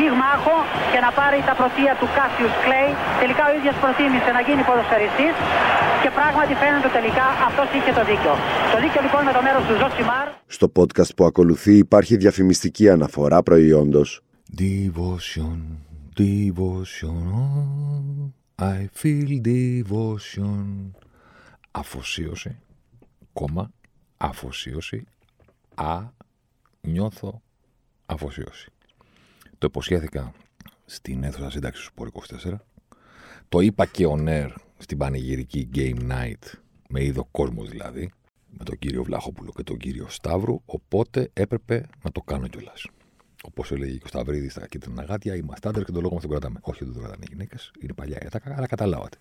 πυγμάχο και να πάρει τα πρωτεία του Κάσιους Κλέη. Τελικά ο ίδιος προτίμησε να γίνει ποδοσφαιριστής και πράγματι φαίνεται τελικά αυτός είχε το δίκιο. Το δίκιο λοιπόν με το μέρος του Ζωσιμάρ. Στο podcast που ακολουθεί υπάρχει διαφημιστική αναφορά προϊόντος. Devotion, devotion, I feel devotion. Αφοσίωση, κόμμα, αφοσίωση, α, νιώθω αφοσίωση. Το υποσχέθηκα στην αίθουσα σύνταξης του Σπορ 24. Το είπα και ο Νέρ στην πανηγυρική Game Night, με είδο κόσμο δηλαδή, με τον κύριο Βλάχοπουλο και τον κύριο Σταύρου, οπότε έπρεπε να το κάνω κιόλας. Όπως έλεγε και ο Σταυρίδης στα κίτρινα γάτια, είμαστε άντρες και τον λόγο μας τον κρατάμε. Όχι, δεν το κρατάνε οι γυναίκες, είναι παλιά έτακα, αλλά καταλάβατε.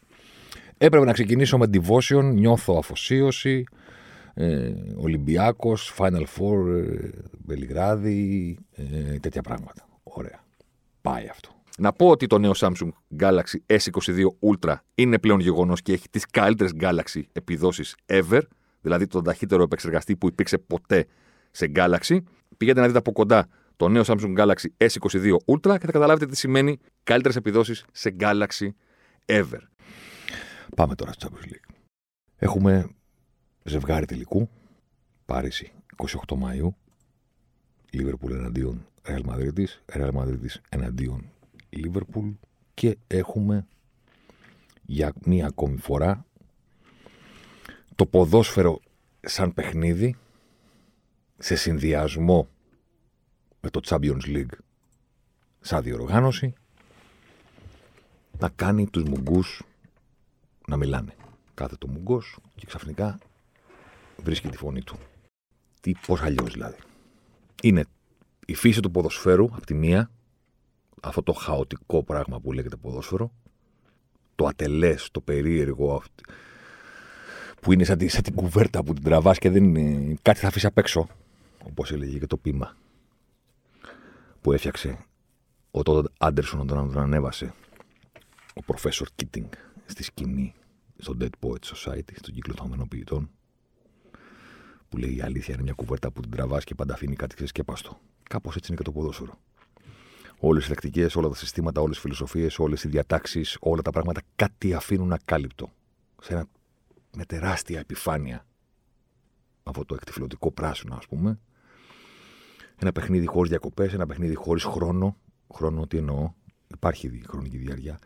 Έπρεπε να ξεκινήσω με devotion, νιώθω αφοσίωση, ε, Ολυμπιάκος, Final Four, ε, Μπελιγράδι, ε, τέτοια πράγματα. Ωραία. Πάει αυτό. Να πω ότι το νέο Samsung Galaxy S22 Ultra είναι πλέον γεγονός και έχει τις καλύτερες Galaxy επιδόσεις ever, δηλαδή τον ταχύτερο επεξεργαστή που υπήρξε ποτέ σε Galaxy. Πηγαίνετε να δείτε από κοντά το νέο Samsung Galaxy S22 Ultra και θα καταλάβετε τι σημαίνει καλύτερες επιδόσεις σε Galaxy ever. Πάμε τώρα στο Champions League. Έχουμε ζευγάρι τελικού. Πάρisi 28 Μαΐου. Liverpool εναντίον Real Madrid, Real Madrid εναντίον Liverpool και έχουμε για μία ακόμη φορά το ποδόσφαιρο σαν παιχνίδι σε συνδυασμό με το Champions League σαν διοργάνωση να κάνει τους μουγκούς να μιλάνε. Κάθε το μουγκός και ξαφνικά βρίσκει τη φωνή του. Τι, πώς αλλιώς δηλαδή. Είναι η φύση του ποδοσφαίρου, από τη μία, αυτό το χαοτικό πράγμα που λέγεται ποδόσφαιρο, το ατελές, το περίεργο, που είναι σαν, την κουβέρτα που την τραβάς και δεν είναι, κάτι θα αφήσεις απ' έξω, όπως έλεγε και το πείμα που έφτιαξε ο τότε Άντερσον όταν τον ανέβασε ο Professor Keating στη σκηνή στο Dead Poets Society, στον κύκλο των αμενοποιητών, που λέει η αλήθεια είναι μια κουβέρτα που την τραβάς και πάντα αφήνει κάτι ξεσκέπαστο. Κάπως έτσι είναι και το ποδόσφαιρο. Όλες οι λεκτικέ, όλα τα συστήματα, όλες οι φιλοσοφίες, όλες οι διατάξεις, όλα τα πράγματα κάτι αφήνουν ακάλυπτο. Σε ένα, με τεράστια επιφάνεια. Αυτό το εκτιφλωτικό πράσινο, ας πούμε. Ένα παιχνίδι χωρίς διακοπές, ένα παιχνίδι χωρίς χρόνο. Χρόνο, τι εννοώ; Υπάρχει χρονική διάρκεια.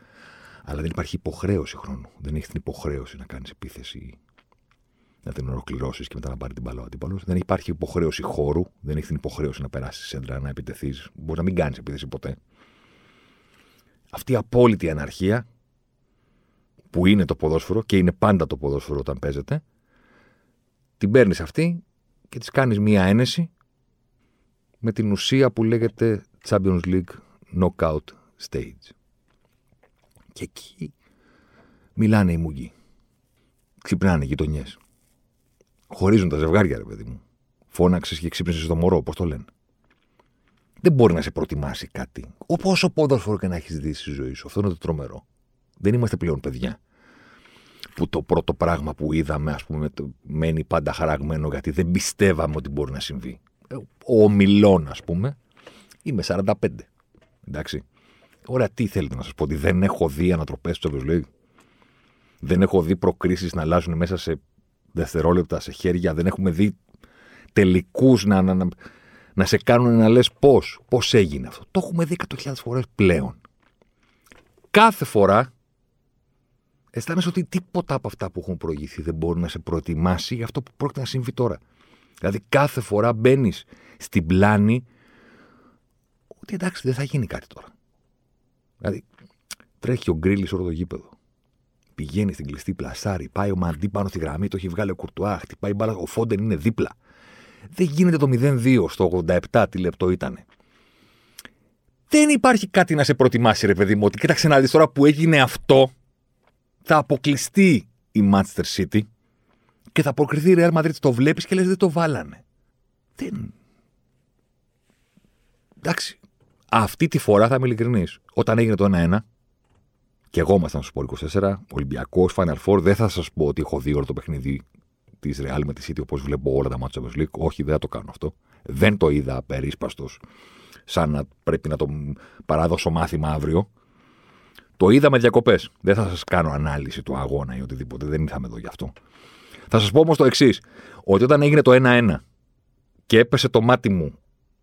Αλλά δεν υπάρχει υποχρέωση χρόνου. Δεν έχεις την υποχρέωση να κάνεις επίθεση να την ολοκληρώσεις και μετά να πάρει την μπαλά ο αντίπαλο. Δεν υπάρχει υποχρέωση χώρου, δεν έχει την υποχρέωση να περάσεις σέντρα, να επιτεθείς. Μπορείς να μην κάνεις επίθεση ποτέ. Αυτή η απόλυτη αναρχία που είναι το ποδόσφαιρο και είναι πάντα το ποδόσφαιρο όταν παίζεται, την παίρνεις αυτή και της κάνεις μία ένεση με την ουσία που λέγεται Champions League Knockout Stage. Και εκεί μιλάνε οι μουγγοί. Ξυπνάνε οι γειτονιές. Χωρίζουν τα ζευγάρια, ρε παιδί μου. Φώναξες και ξύπνησες στο μωρό, πώς το λένε. Δεν μπορεί να σε προτιμάσει κάτι. Όσο ποδόσφαιρο και να έχεις δει στη ζωή σου. Αυτό είναι το τρομερό. Δεν είμαστε πλέον παιδιά. Που το πρώτο πράγμα που είδαμε, ας πούμε, μένει πάντα χαραγμένο γιατί δεν πιστεύαμε ότι μπορεί να συμβεί. Ε, ο Μιλών, ας πούμε, είμαι 45. Εντάξει. Ωραία, τι θέλετε να σας πω, ότι δεν έχω δει ανατροπές του Champions Δεν έχω δει προκρίσεις να αλλάζουν μέσα σε δευτερόλεπτα σε χέρια. Δεν έχουμε δει τελικούς να, να, να, να, σε κάνουν να λες πώς, πώς έγινε αυτό. Το έχουμε δει 100.000 φορές πλέον. Κάθε φορά αισθάνεσαι ότι τίποτα από αυτά που έχουν προηγηθεί δεν μπορεί να σε προετοιμάσει για αυτό που πρόκειται να συμβεί τώρα. Δηλαδή κάθε φορά μπαίνεις στην πλάνη ότι εντάξει δεν θα γίνει κάτι τώρα. Δηλαδή τρέχει ο γκρίλι όλο το γήπεδο. Πηγαίνει στην κλειστή πλασάρι, πάει ο Μαντί πάνω στη γραμμή, το έχει βγάλει ο Κουρτουά, χτυπάει μπάλα, ο Φόντεν είναι δίπλα. Δεν γίνεται το 0-2 στο 87 τι λεπτό ήταν. Δεν υπάρχει κάτι να σε προτιμάσει, ρε παιδί μου, ότι κοίταξε να δεις τώρα που έγινε αυτό, θα αποκλειστεί η Manchester City και θα προκριθεί η Real Madrid. Το βλέπεις και λες δεν το βάλανε. Δεν. Εντάξει. Αυτή τη φορά θα είμαι ειλικρινής. Όταν έγινε το 1-1, και εγώ ήμασταν στο Sport 24, Ολυμπιακός, Final Four, δεν θα σας πω ότι έχω δει όλο το παιχνίδι της Real με τη City όπως βλέπω όλα τα μάτια Champions League. Όχι, δεν θα το κάνω αυτό. Δεν το είδα περίσπαστος, σαν να πρέπει να το παράδοσο μάθημα αύριο. Το είδα με διακοπές. Δεν θα σας κάνω ανάλυση του αγώνα ή οτιδήποτε. Δεν ήρθαμε εδώ γι' αυτό. Θα σας πω όμως το εξής. Ότι όταν έγινε το 1-1 και έπεσε το μάτι μου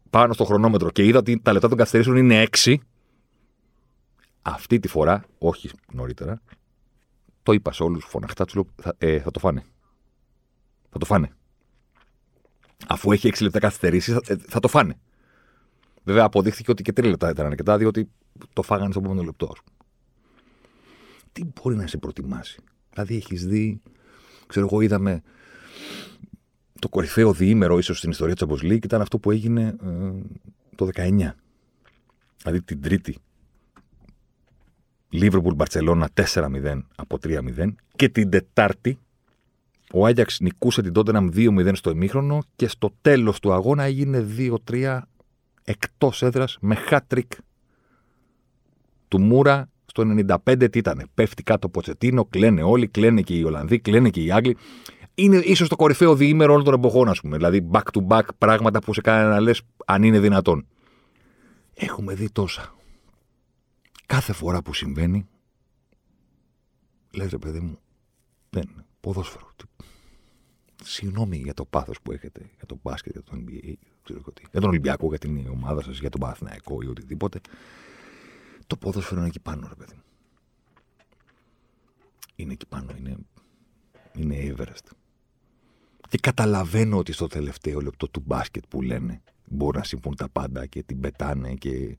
πάνω στο χρονόμετρο και είδα ότι τα λεπτά των καθυστερήσεων είναι 6, αυτή τη φορά, όχι νωρίτερα, το είπα σε όλους φωναχτά, τους θα, ε, θα το φάνε. Θα το φάνε. Αφού έχει 6 λεπτά καθυστερήσεις, θα, ε, θα το φάνε. Βέβαια, αποδείχθηκε ότι και 3 λεπτά ήταν αρκετά, διότι το φάγανε στο επόμενο λεπτό. Τι μπορεί να σε προτιμάσει; Δηλαδή, έχεις δει, ξέρω εγώ, είδαμε το κορυφαίο διήμερο ίσως στην ιστορία της Champions ήταν αυτό που έγινε ε, το 19. Δηλαδή την Τρίτη. Λίβερπουλ Μπαρσελόνα 4-0 από 3-0 και την Τετάρτη ο Άγιαξ νικούσε την Τότεναμ 2-0 στο ημίχρονο και στο τέλος του αγώνα έγινε 2-3 εκτός έδρας με χάτρικ του Μούρα στο 95 τι ήταν. Πέφτει κάτω ο Ποτσετίνο, κλαίνε όλοι, κλαίνε και οι Ολλανδοί, κλαίνε και οι Άγγλοι είναι ίσως το κορυφαίο διήμερο όλων των εποχών, ας πούμε. Δηλαδή, back to back πράγματα που σε κάνει να λες αν είναι δυνατόν. Έχουμε δει τόσα. Κάθε φορά που συμβαίνει, λες ρε παιδί μου, δεν είναι ποδόσφαιρο. Συγγνώμη για το πάθος που έχετε για το μπάσκετ, για το NBA, για τον Ολυμπιακό, για την ομάδα σας, για τον Παναθηναϊκό ή οτιδήποτε. Το ποδόσφαιρο είναι εκεί πάνω, ρε παιδί μου. Είναι εκεί πάνω, είναι, είναι Everest. Και καταλαβαίνω ότι στο τελευταίο λεπτό του μπάσκετ που λένε μπορούν να συμπούν τα πάντα και την πετάνε και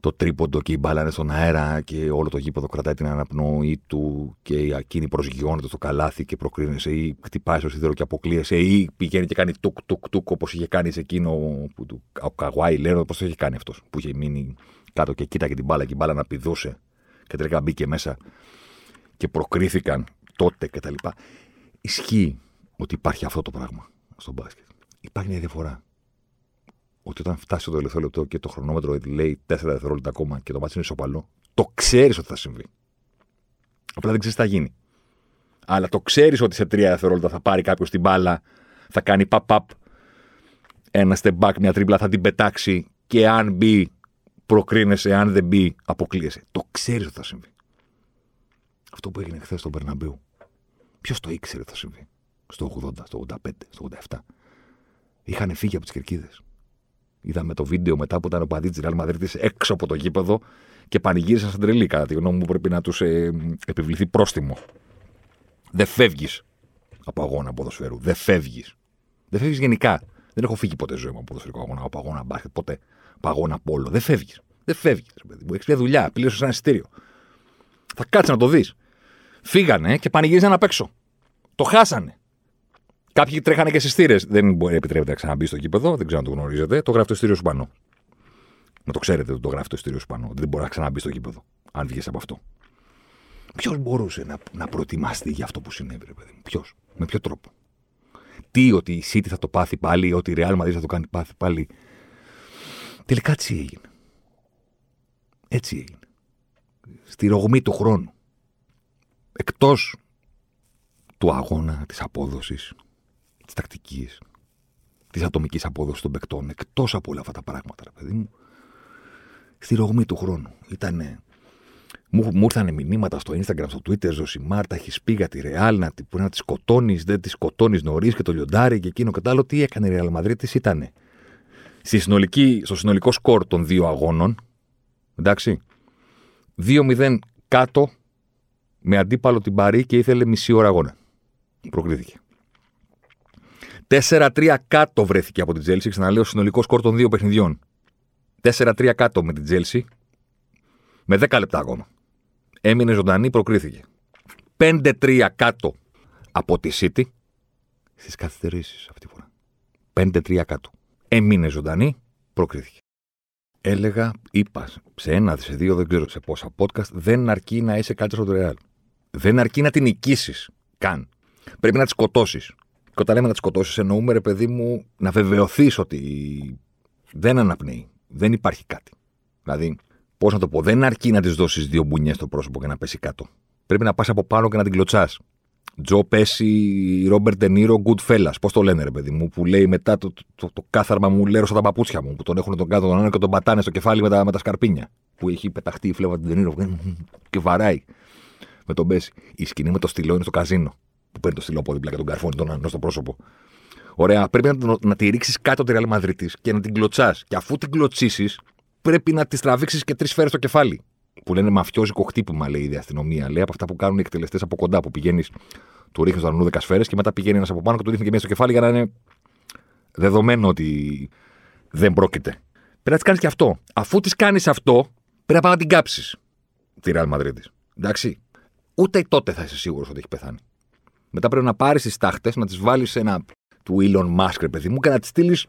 το τρίποντο και η μπάλα είναι στον αέρα και όλο το γήπεδο κρατάει την αναπνοή του και εκείνη προσγειώνεται στο καλάθι και προκρίνεσαι ή χτυπάει στο σίδερο και αποκλείεσαι ή πηγαίνει και κάνει τουκ τουκ τουκ όπως είχε κάνει σε εκείνο που του, ο Καγουάη λένε πώς το είχε κάνει αυτός που είχε μείνει κάτω και κοίταγε την μπάλα και η μπάλα να πηδούσε και τελικά μπήκε μέσα και προκρίθηκαν τότε κτλ. Ισχύει ότι υπάρχει αυτό το πράγμα στο μπάσκετ. Υπάρχει μια διαφορά. Ότι όταν φτάσει το τελευταίο λεπτό και το χρονόμετρο λέει 4 δευτερόλεπτα ακόμα και το μάτι είναι ισοπαλό, το ξέρεις ότι θα συμβεί. Απλά δεν ξέρεις τι θα γίνει. Αλλά το ξέρεις ότι σε 3 δευτερόλεπτα θα πάρει κάποιος την μπάλα, θα κάνει pop-up, ένα step back, μια τρίπλα, θα την πετάξει και αν μπει, προκρίνεσαι, αν δεν μπει, αποκλείεσαι. Το ξέρεις ότι θα συμβεί. Αυτό που έγινε χθες στον Περναμπέου. Ποιος το ήξερε ότι θα συμβεί; Στο 80, στο 85, στο 87. Είχαν φύγει από τις κερκίδες. Είδαμε το βίντεο μετά που ήταν ο παδί της Ρεάλ Μαδρίτη έξω από το γήπεδο και πανηγύρισαν σαν τρελή. Κατά τη γνώμη μου, πρέπει να τους ε, επιβληθεί πρόστιμο. Δεν φεύγεις από αγώνα ποδοσφαίρου. Δεν φεύγεις. Δεν φεύγεις γενικά. Δεν έχω φύγει ποτέ ζωή μου από ποδοσφαιρικό αγώνα, από αγώνα μπάσκετ, ποτέ. Από αγώνα πόλο. Δεν φεύγεις. Δεν φεύγεις. Έχεις μια δουλειά, πλήρωσες ένα εισιτήριο. Θα κάτσει να το δεις. Φύγανε και πανηγύριζαν απ' έξω. Το χάσανε. Κάποιοι τρέχανε και στι θύρε. Δεν μπορεί, επιτρέπεται να ξαναμπεί στο κήπεδο, δεν ξέρω αν το γνωρίζετε. Το γράφει το ειστήριο σου πάνω. Να το ξέρετε ότι το γράφει το ειστήριο σου πάνω. Δεν μπορεί να ξαναμπεί στο κήπεδο, αν βγεις από αυτό. Ποιος μπορούσε να, να προετοιμαστεί για αυτό που συνέβη, ρε παιδί μου; Ποιος, με ποιο τρόπο; Τι, ότι η City θα το πάθει πάλι, ότι η Real Madrid θα το κάνει πάθει πάλι; Τελικά έτσι έγινε. Έτσι έγινε. Στη ρογμή του χρόνου. Εκτός του αγώνα, της απόδοσης, της τακτικής, της ατομικής απόδοσης των παικτών, εκτός από όλα αυτά τα πράγματα, ρε παιδί μου, στη ρογμή του χρόνου. Ήτανε, μου, μου ήρθαν μηνύματα στο Instagram, στο Twitter, Ζωσιμάρ, τα έχεις πει για τη Ρεάλ, να, να τη σκοτώνεις, δεν τη σκοτώνεις νωρίς και το λιοντάρι και εκείνο και το άλλο. Τι έκανε η Ρεάλ Μαδρίτη, ήταν στο συνολικό σκορ των δύο αγώνων, εντάξει, 2-0 κάτω με αντίπαλο την Παρί και ήθελε μισή ώρα αγώνα. Προκρίθηκε. 4-3 κάτω βρέθηκε από την Τσέλσι. Ξαναλέω συνολικό σκορ των δύο παιχνιδιών. 4-3 κάτω με την Τσέλσι. Με 10 λεπτά ακόμα. Έμεινε ζωντανή, προκρίθηκε. 5-3 κάτω από τη City. Στις καθυστερήσεις αυτή τη φορά. 5-3 κάτω. Έμεινε ζωντανή, προκρίθηκε. Έλεγα, είπα σε ένα, σε δύο, δεν ξέρω σε πόσα podcast, δεν αρκεί να είσαι καλύτερος στο Real. Δεν αρκεί να την νικήσεις καν. Πρέπει να τη σκοτώσεις. Και όταν λέμε να τη σκοτώσεις, εννοούμε, ρε παιδί μου, να βεβαιωθείς ότι δεν αναπνέει. Δεν υπάρχει κάτι. Δηλαδή, πώς να το πω, δεν αρκεί να της δώσεις δύο μπουνιές στο πρόσωπο και να πέσει κάτω. Πρέπει να πας από πάνω και να την κλωτσάς. Τζο Πέση, Ρόμπερτ Ντενίρο, Goodfellas. Πώς το λένε, ρε παιδί μου, που λέει μετά το, το, το, το κάθαρμα μου λέρωσα τα παπούτσια μου, που τον έχουν τον κάτω τον ένα και τον πατάνε στο κεφάλι με τα, με τα σκαρπίνια. Που έχει πεταχτεί η φλέβα του Ντενίρο και βαράει με τον Πέση. Η σκηνή με το στυλό είναι στο καζίνο. Που παίρνει το στυλό από δίπλα και τον καρφώνει τον άλλο στο πρόσωπο. Ωραία, πρέπει να, να τη ρίξεις κάτω τη Real Madrid και να την κλωτσάς. Και αφού την κλωτσίσεις, πρέπει να τη τραβήξεις και τρεις σφαίρε στο κεφάλι. Που λένε μαφιόζικο χτύπημα, λέει η αστυνομία. Λέει από αυτά που κάνουν οι εκτελεστές από κοντά, που πηγαίνεις, του ρίχνεις τον 10 σφαίρες και μετά πηγαίνει ένας από πάνω και του ρίχνει και μέσα στο κεφάλι για να είναι δεδομένο ότι δεν πρόκειται. Πρέπει να τη κάνεις και αυτό. Αφού τη κάνεις αυτό, πρέπει να πάει να την κάψεις τη Real Madrid. Εντάξει. Ούτε τότε θα είσαι σίγουρος ότι έχει πεθάνει. Μετά πρέπει να πάρεις τις τάχτες, να τις βάλεις σε ένα του Elon Musk, παιδί μου, και να τις στείλεις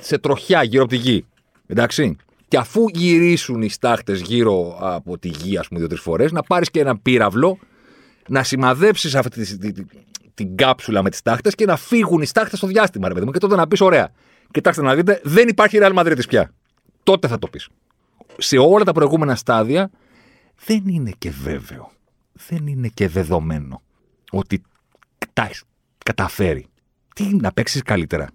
σε τροχιά γύρω από τη γη. Εντάξει. Και αφού γυρίσουν οι στάχτες γύρω από τη γη, ας πούμε, δύο-τρεις φορές, να πάρεις και ένα πύραυλο, να σημαδέψεις αυτή τη, τη, τη, την κάψουλα με τις τάχτες και να φύγουν οι στάχτες στο διάστημα, ρε παιδί μου. Και τότε να πεις: Ωραία, κοιτάξτε να δείτε, δεν υπάρχει Real Madrid πια. Τότε θα το πεις. Σε όλα τα προηγούμενα στάδια δεν είναι και βέβαιο. Δεν είναι και δεδομένο ότι τα καταφέρει. Τι να παίξεις καλύτερα;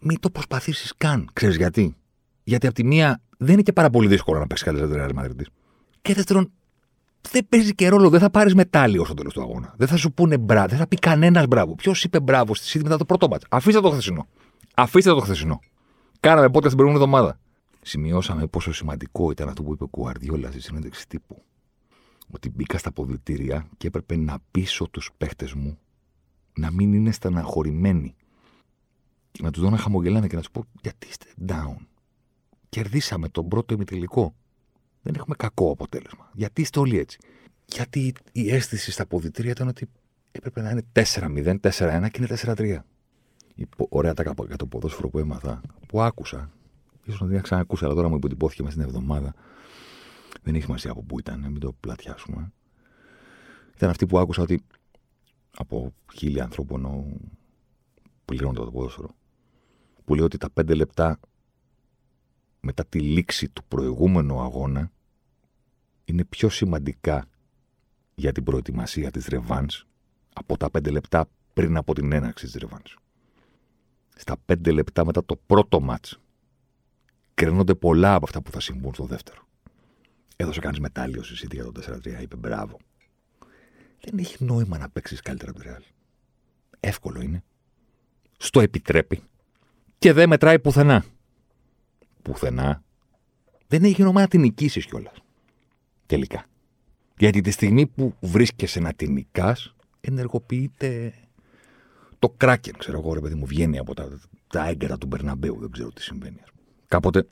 Μην το προσπαθήσεις καν. Ξέρεις γιατί. Γιατί από τη μία δεν είναι και πάρα πολύ δύσκολο να παίξεις καλύτερα την Real Madrid. Και δεύτερον, δεν παίζει και ρόλο. Δεν θα πάρεις μετάλλιο στο τέλος του αγώνα. Δεν θα σου πούνε μπράβο. Δεν θα πει κανένας μπράβο. Ποιος είπε μπράβο στη City μετά το πρώτο μάτς; Αφήστε το χθεσινό. Αφήστε το χθεσινό. Κάναμε πότε την προηγούμενη εβδομάδα. Σημειώσαμε πόσο σημαντικό ήταν αυτό που είπε ο Κουαρδιόλα στη συνέντευξη τύπου. Ότι μπήκα στα ποδητήρια και έπρεπε να πείσω τους παίχτες μου να μην είναι στεναχωρημένοι. Και να τους δω να χαμογελάνε και να του πω γιατί είστε down; Κερδίσαμε τον πρώτο ημιτελικό. Δεν έχουμε κακό αποτέλεσμα. Γιατί είστε όλοι έτσι; Γιατί η αίσθηση στα ποδητήρια ήταν ότι έπρεπε να είναι 4-0, 4-1 και είναι 4-3. Η ωραία τα για το ποδόσφαιρο που έμαθα, που άκουσα, ίσως να την ξανακούσα, αλλά τώρα μου υποτυπώθηκε μέσα στην εβδομάδα. Δεν έχει σημασία από πού ήταν, μην το πλατιάσουμε. Ήταν αυτή που άκουσα ότι από χίλια ανθρώπων που πληρώνονται το ποδόσφαιρο, που λέει ότι τα πέντε λεπτά μετά τη λήξη του προηγούμενου αγώνα είναι πιο σημαντικά για την προετοιμασία της Ρεβάνς από τα πέντε λεπτά πριν από την έναρξη της Ρεβάνς. Στα πέντε λεπτά μετά το πρώτο μάτς κρίνονται πολλά από αυτά που θα συμβούν στο δεύτερο. Έδωσε κανείς μετάλλιο στη για το 4-3, είπε μπράβο. Δεν έχει νόημα να παίξεις καλύτερα από το Ρεάλ. Εύκολο είναι. Στο επιτρέπει. Και δεν μετράει πουθενά. Πουθενά. Δεν έχει νόημα να την νικήσεις κιόλας. Τελικά. Γιατί τη στιγμή που βρίσκεσαι να την νικάς, ενεργοποιείται το κράκεν, ξέρω εγώ, ρε παιδί μου, βγαίνει από τα, τα έγκαιρα του Μπερναμπέου. Δεν ξέρω τι συμβαίνει. Κάποτε,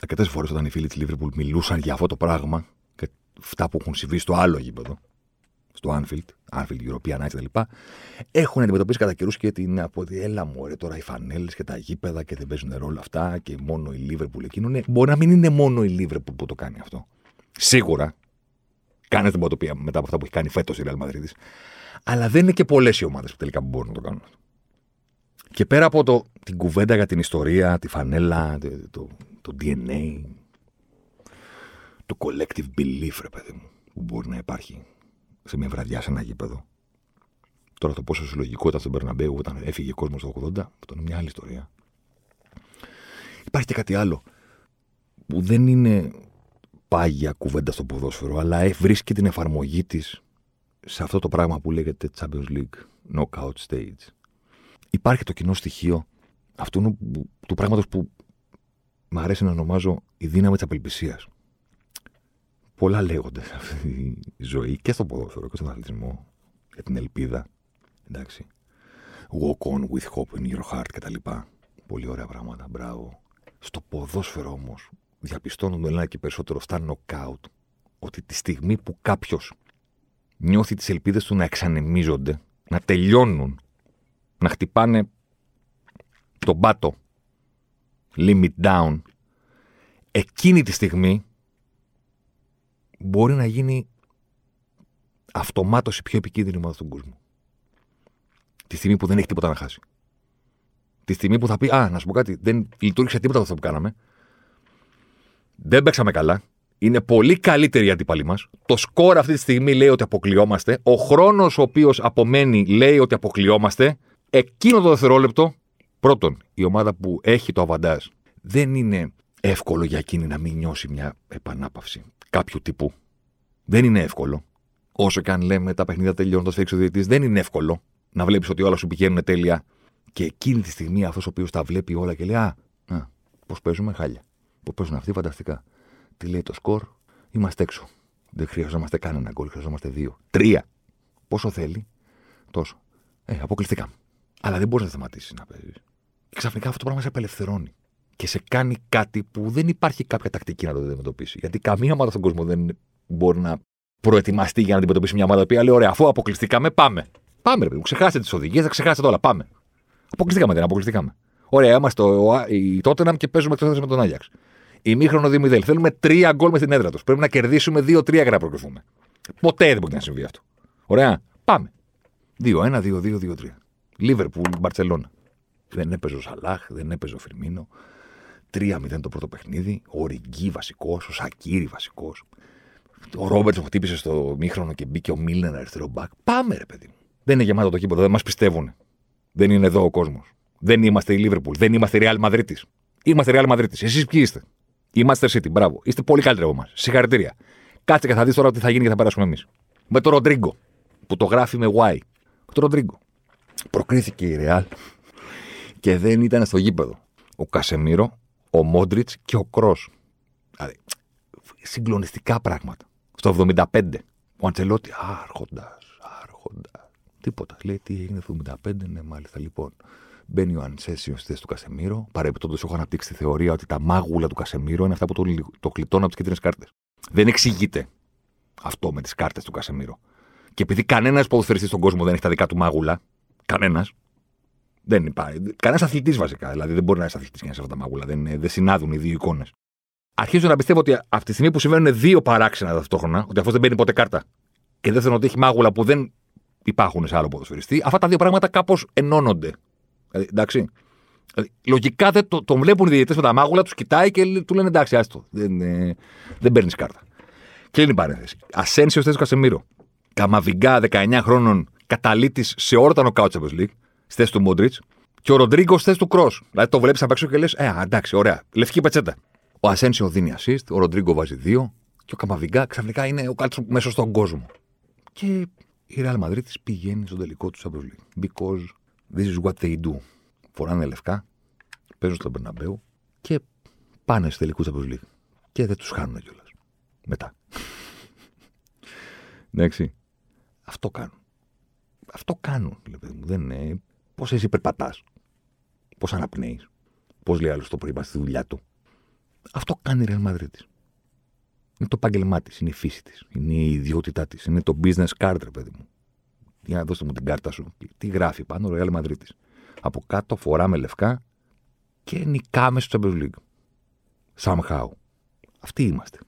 αρκετές φορές όταν οι φίλοι της Λίβερπουλ μιλούσαν για αυτό το πράγμα και αυτά που έχουν συμβεί στο άλλο γήπεδο, στο Anfield, Anfield European Nights κτλ. Έχουν αντιμετωπίσει κατά καιρούς και την από ότι έλα μου, ρε, τώρα οι φανέλες και τα γήπεδα και δεν παίζουν ρόλο αυτά και μόνο η Liverpool εκείνο. Ναι, μπορεί να μην είναι μόνο η Liverpool που το κάνει αυτό. Σίγουρα. Κάνει την ποτοπία μετά από αυτά που έχει κάνει φέτος η Real Madrid. Αλλά δεν είναι και πολλές οι ομάδες που τελικά μπορούν να το κάνουν αυτό. Και πέρα από το, την κουβέντα για την ιστορία, τη φανέλα, το, το, το DNA, το collective belief, ρε παιδί μου, που μπορεί να υπάρχει σε μια βραδιά σε ένα γήπεδο. Τώρα το πόσο συλλογικό ήταν στον Περναμπέου όταν έφυγε ο κόσμος το 80, αυτό είναι μια άλλη ιστορία. Υπάρχει και κάτι άλλο που δεν είναι πάγια κουβέντα στο ποδόσφαιρο, αλλά βρίσκει την εφαρμογή της σε αυτό το πράγμα που λέγεται Champions League Knockout Stage. Υπάρχει το κοινό στοιχείο αυτού του πράγματος που μ' αρέσει να ονομάζω η δύναμη της απελπισίας. Πολλά λέγονται σε αυτή τη ζωή και στο ποδόσφαιρο και στον αθλητισμό για την ελπίδα. Εντάξει. Walk on with hope in your heart κτλ. Πολύ ωραία πράγματα. Μπράβο. Στο ποδόσφαιρο όμως διαπιστώνουν ένα και περισσότερο στα knockout ότι τη στιγμή που κάποιος νιώθει τις ελπίδες του να εξανεμίζονται, να τελειώνουν, να χτυπάνε τον πάτο, limit down, εκείνη τη στιγμή μπορεί να γίνει αυτομάτω η πιο επικίνδυνη ομάδα στον κόσμο. Τη στιγμή που δεν έχει τίποτα να χάσει. Τη στιγμή που θα πει, Α, να σου πω κάτι, δεν λειτουργήσε τίποτα αυτό που κάναμε. Δεν παίξαμε καλά. Είναι πολύ καλύτερη η αντίπαλη μας. Το σκορ αυτή τη στιγμή λέει ότι αποκλειόμαστε. Ο χρόνος ο οποίος απομένει λέει ότι αποκλειόμαστε. Εκείνο το δευτερόλεπτο, πρώτον, η ομάδα που έχει το αβαντάζ δεν είναι εύκολο για εκείνη να μην νιώσει μια επανάπαυση κάποιου τύπου. Δεν είναι εύκολο. Όσο και αν λέμε τα παιχνίδια τελειώνουν, το σφίξει ο διαιτητής, δεν είναι εύκολο να βλέπεις ότι όλα σου πηγαίνουν τέλεια. Και εκείνη τη στιγμή αυτός ο οποίος τα βλέπει όλα και λέει Α, α πώς παίζουμε χάλια. Πώς παίζουν αυτοί φανταστικά. Τι λέει το σκορ, είμαστε έξω. Δεν χρειαζόμαστε κανένα γκολ, χρειαζόμαστε δύο. Τρία. Πόσο θέλει, τόσο. Ε, αποκλειστικά. Αλλά δεν μπορείς να σταματήσεις να παίζεις. Και ξαφνικά αυτό το πράγμα σε απελευθερώνει. Και σε κάνει κάτι που δεν υπάρχει κάποια τακτική να το αντιμετωπίσει. Γιατί καμία ομάδα στον κόσμο δεν μπορεί να προετοιμαστεί για να αντιμετωπίσει μια ομάδα που λέει: Ωραία, αφού αποκλειστήκαμε, πάμε. Πάμε, ρε παιδί μου, ξεχάσετε τις οδηγίες, θα ξεχάσετε όλα. Πάμε. Αποκλειστήκαμε, δεν αποκλειστήκαμε. Ωραία, είμαστε η Τότεναμ και παίζουμε εκτός με τον Άγιαξ. Ημίχρονο 2-0. Θέλουμε τρία γκολ μες την έδρα τους. Πρέπει να κερδίσουμε 2-3 για να προκριθούμε. Ποτέ δεν μπορεί να συμβεί αυτό. Ωραία. Πάμε. 2-1, 2-2, 2-3. Λίβερπουλ, Μπαρσελόνα. Δεν έπαιζε ο Σαλάχ, δεν έπαιζε ο Φιρμίνο. 3-0 το πρώτο παιχνίδι. Ο Ριγκί βασικός, ο Σακύρι βασικός. Ο Ρόμπερτς που χτύπησε στο μήχρονο και μπήκε ο Μίλνερ αριστερό μπακ. Πάμε, ρε παιδί μου. Δεν είναι γεμάτο το κήπο, δεν μας πιστεύουν. Δεν είναι εδώ ο κόσμος. Δεν είμαστε η Λίβερπουλ. Δεν είμαστε η Real Μαδρίτη. Είμαστε Real Μαδρίτη. Εσείς ποιοι είστε; Είμαστε City. Μπράβο. Είστε πολύ καλύτεροι από εμάς. Συγχαρητήρια. Κάτσε και θα δεις τώρα τι θα γίνει και θα περάσουμε εμείς. Με τον Ροντρίγκο. Που το γράφει με Y. Με τον Ροντρίγκο. Προκρίθηκε η Real και δεν ήταν στο γήπεδο. Ο Κασεμίρο, ο Μόντριτς και ο Κρός. Δηλαδή, συγκλονιστικά πράγματα. Στο 75. Ο Αντσελότη, άρχοντας, άρχοντας. Τίποτα. Λέει τι έγινε το 75, ναι, μάλιστα. Λοιπόν, μπαίνει ο Ανσέσιος στη θέση του Κασεμίρο. Παρεμπιπτόντως, έχω αναπτύξει τη θεωρία ότι τα μάγουλα του Κασεμίρο είναι αυτά που το, το κλειτώνουν από τις κίτρινες κάρτες. Δεν εξηγείται αυτό με τις κάρτες του Κασεμίρο. Και επειδή κανένας ποδοσφαιριστής στον κόσμο δεν έχει τα δικά του μάγουλα, κανένας, δεν υπάρχει. Κανένας αθλητής βασικά. Δηλαδή δεν μπορεί να είναι αθλητής και να σε αυτά τα μάγουλα. Δεν, δεν συνάδουν οι δύο εικόνες. Αρχίζω να πιστεύω ότι αυτή τη στιγμή που συμβαίνουν δύο παράξενα ταυτόχρονα, ότι αυτός δεν μπαίνει ποτέ κάρτα, και δεύτερον ότι έχει μάγουλα που δεν υπάρχουν σε άλλο ποδοσφαιριστή, αυτά τα δύο πράγματα κάπως ενώνονται. Δηλαδή, εντάξει. Δηλαδή, λογικά δεν το, τον βλέπουν οι διαιτητές με τα μάγουλα, τους κοιτάει και του λένε εντάξει, άστο. Δεν, ε, δεν παίρνεις κάρτα. Και είναι η παρένθεση. Ασένσιος θέση Κασεμίρο. Καμαβιγκά 19 χρόνων καταλήτης σε όλα τα νοκάουτ Champions League, στη θέση του Μόντριτ. Και ο Ροντρίγκο στη θέση του Κρός. Δηλαδή το βλέπεις απ' έξω και λες: Ε, εντάξει, ωραία. Λευκή πετσέτα. Ο Ασένσιο δίνει assist, ο Ροντρίγκο βάζει δύο και ο Καμαβιγκά ξαφνικά είναι ο καλύτερο μέσο στον κόσμο. Και η Real Madrid πηγαίνει στο τελικό του Champions League. Because this is what they do. Φοράνε λευκά, παίζουν στον Περναμπέου και πάνε στο τελικού Champions League. Και δεν τους χάνουν κιόλας. Μετά. Εντάξει. Αυτό κάνουν. Αυτό κάνουν, λέει μου. Δεν είναι. Πώς εσύ περπατάς. Πώς αναπνέεις. Πώς λέει άλλος το πρωί στη δουλειά του. Αυτό κάνει η Real Madrid. Είναι το επάγγελμά της, είναι η φύση της, είναι η ιδιότητά της, είναι το business card, ρε παιδί μου. Για να δώσετε μου την κάρτα σου. Τι γράφει πάνω, ο Real Madrid. Από κάτω φοράμε λευκά και νικάμε στο Champions League. Somehow. Αυτοί είμαστε.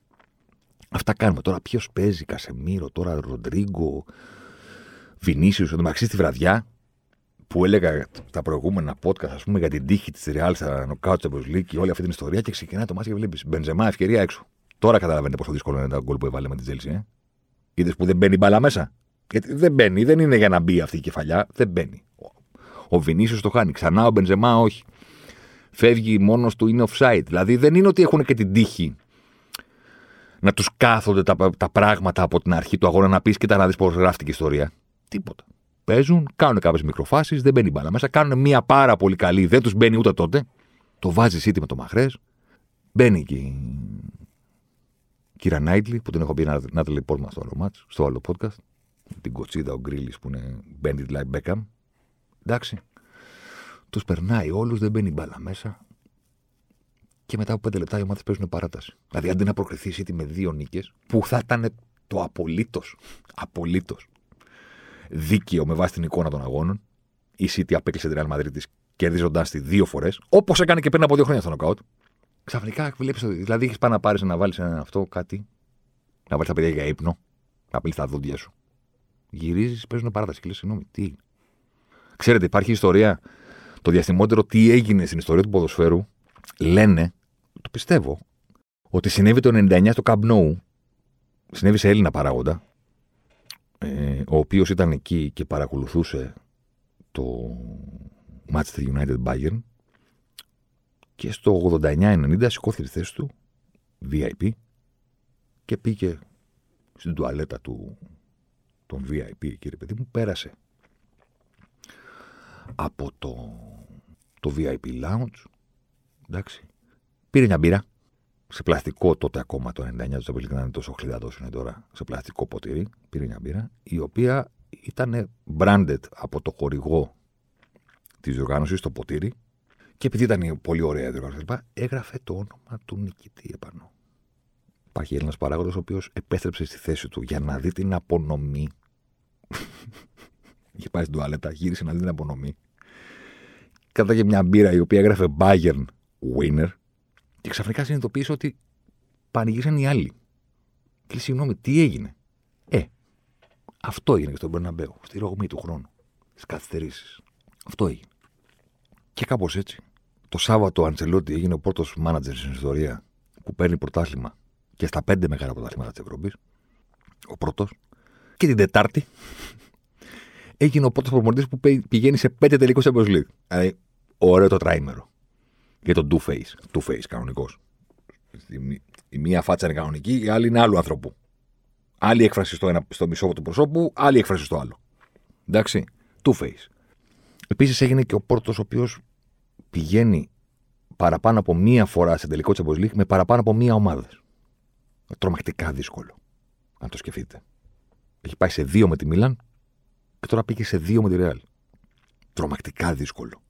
Αυτά κάνουμε. Τώρα ποιος παίζει, Κασεμίρο, τώρα Ροντρίγκο, Βινίσιους, εντωμεταξύ στη βραδιά που έλεγα τα προηγούμενα podcast, ας πούμε, για την τύχη της Real στα νοκάουτ Champions League και όλη αυτή την ιστορία και ξεκινάει το ματς και βλέπεις. Μπενζεμά, ευκαιρία έξω. Τώρα καταλαβαίνετε πόσο δύσκολο είναι το γκολ που έβαλε με την Τσέλσι. Ε; Είδες που δεν μπαίνει μπάλα μέσα. Γιατί δεν μπαίνει, δεν είναι για να μπει αυτή η κεφαλιά. Δεν μπαίνει. Ο Βινίσιους το χάνει. Ξανά ο Μπενζεμά όχι. Φεύγει μόνος του, είναι offside. Δηλαδή δεν είναι ότι έχουν και την τύχη να τους κάθονται τα, τα πράγματα από την αρχή του αγώνα να πεις: Κοίτα να δεις πώς γράφτηκε η ιστορία. Τίποτα. Παίζουν, κάνουν κάποιες μικροφάσεις, δεν μπαίνει μπάλα μέσα. Κάνουν μια πάρα πολύ καλή, δεν τους μπαίνει ούτε τότε. Το βάζει σίτι με το μαχρές. Μπαίνει και η κύρα Νάιτλι, που την έχω πει να τη Πόρμα στο άλλο μάτς, στο άλλο podcast. Την κοτσίδα, ο Γκρίλι που είναι Μπέντιτ Λάι Μπέκαμ. Εντάξει. Τους περνάει όλους, δεν μπαίνει μπάλα μέσα. Και μετά από πέντε λεπτά οι ομάδες παίζουν παράταση. Δηλαδή αντί να προκριθεί η City με δύο νίκες, που θα ήταν το απολύτως, απολύτως δίκαιο με βάση την εικόνα των αγώνων. Η City απέκλεισε την Real Madrid κερδίζοντάς τη δύο φορές, όπως έκανε και πριν από δύο χρόνια στο νοκάουτ. Ξαφνικά βλέπεις, δηλαδή έχεις πάει να πάρεις να βάλεις αυτό κάτι, να βάλεις τα παιδιά για ύπνο, να πλύνει τα δόντια σου. Γυρίζεις, παίζουν παράταση. Και λες, συγγνώμη, τι έγινε. Ξέρετε, υπάρχει ιστορία. Το διαστημότερο τι έγινε στην ιστορία του ποδοσφαίρου. Λένε, το πιστεύω, ότι συνέβη το 99 στο Camp Nou. Συνέβη σε Έλληνα παράγοντα. Ε, ο οποίος ήταν εκεί και παρακολουθούσε το Manchester United Bayern. Και στο 89-90 σηκώθηκε τη θέση του VIP και πήγε στην τουαλέτα του τον VIP, κύριε παιδί μου, πέρασε από το, το VIP lounge, εντάξει, πήρε μια μπύρα, σε πλαστικό τότε ακόμα το 99, το δεν είναι τόσο χλιδάτο είναι τώρα, σε πλαστικό ποτήρι, πήρε μια μπύρα, η οποία ήταν branded από το χορηγό της διοργάνωσης, το ποτήρι, και επειδή ήταν πολύ ωραία η διοργάνωση, έγραφε το όνομα του νικητή επάνω. Υπάρχει Έλληνας παράγοντας ο οποίος επέστρεψε στη θέση του για να δει την απονομή. Είχε πάει στην τουαλέτα, γύρισε να δει την απονομή. Κάταγε μια μπύρα η οποία έγραφε Bayern Winner και ξαφνικά συνειδητοποίησε ότι πανηγύρισαν οι άλλοι. Και λέει, συγγνώμη, τι έγινε; Ε, αυτό έγινε και στον Μπερναμπέου, στη ρογμή του χρόνου, στις καθυστερήσεις. Αυτό έγινε. Και κάπως έτσι, το Σάββατο ο Αντσελότη έγινε ο πρώτος μάνατζερ στην ιστορία που παίρνει πρωτάθλημα και στα πέντε μεγάλα πρωταθλήματα της Ευρώπης. Ο πρώτος. Και την Τετάρτη έγινε ο πρώτος προπονητής που πηγαίνει σε πέντε τελικούς Champions League. Δηλαδή, ωραίο το τράιμερο. Για τον two face. Two face κανονικό. Η μία φάτσα είναι κανονική, η άλλη είναι άλλου άνθρωπου. Άλλη έκφραση στο, ένα, στο μισό του προσώπου, άλλη έκφραση στο άλλο. Εντάξει. Two face. Επίσης έγινε και ο πρώτος ο οποίος πηγαίνει παραπάνω από μία φορά σε τελικό Champions League με παραπάνω από μία ομάδα. Τρομακτικά δύσκολο. Αν το σκεφτείτε. Έχει πάει σε δύο με τη Μίλαν και τώρα πήγε σε δύο με τη Ρεάλ. Τρομακτικά δύσκολο.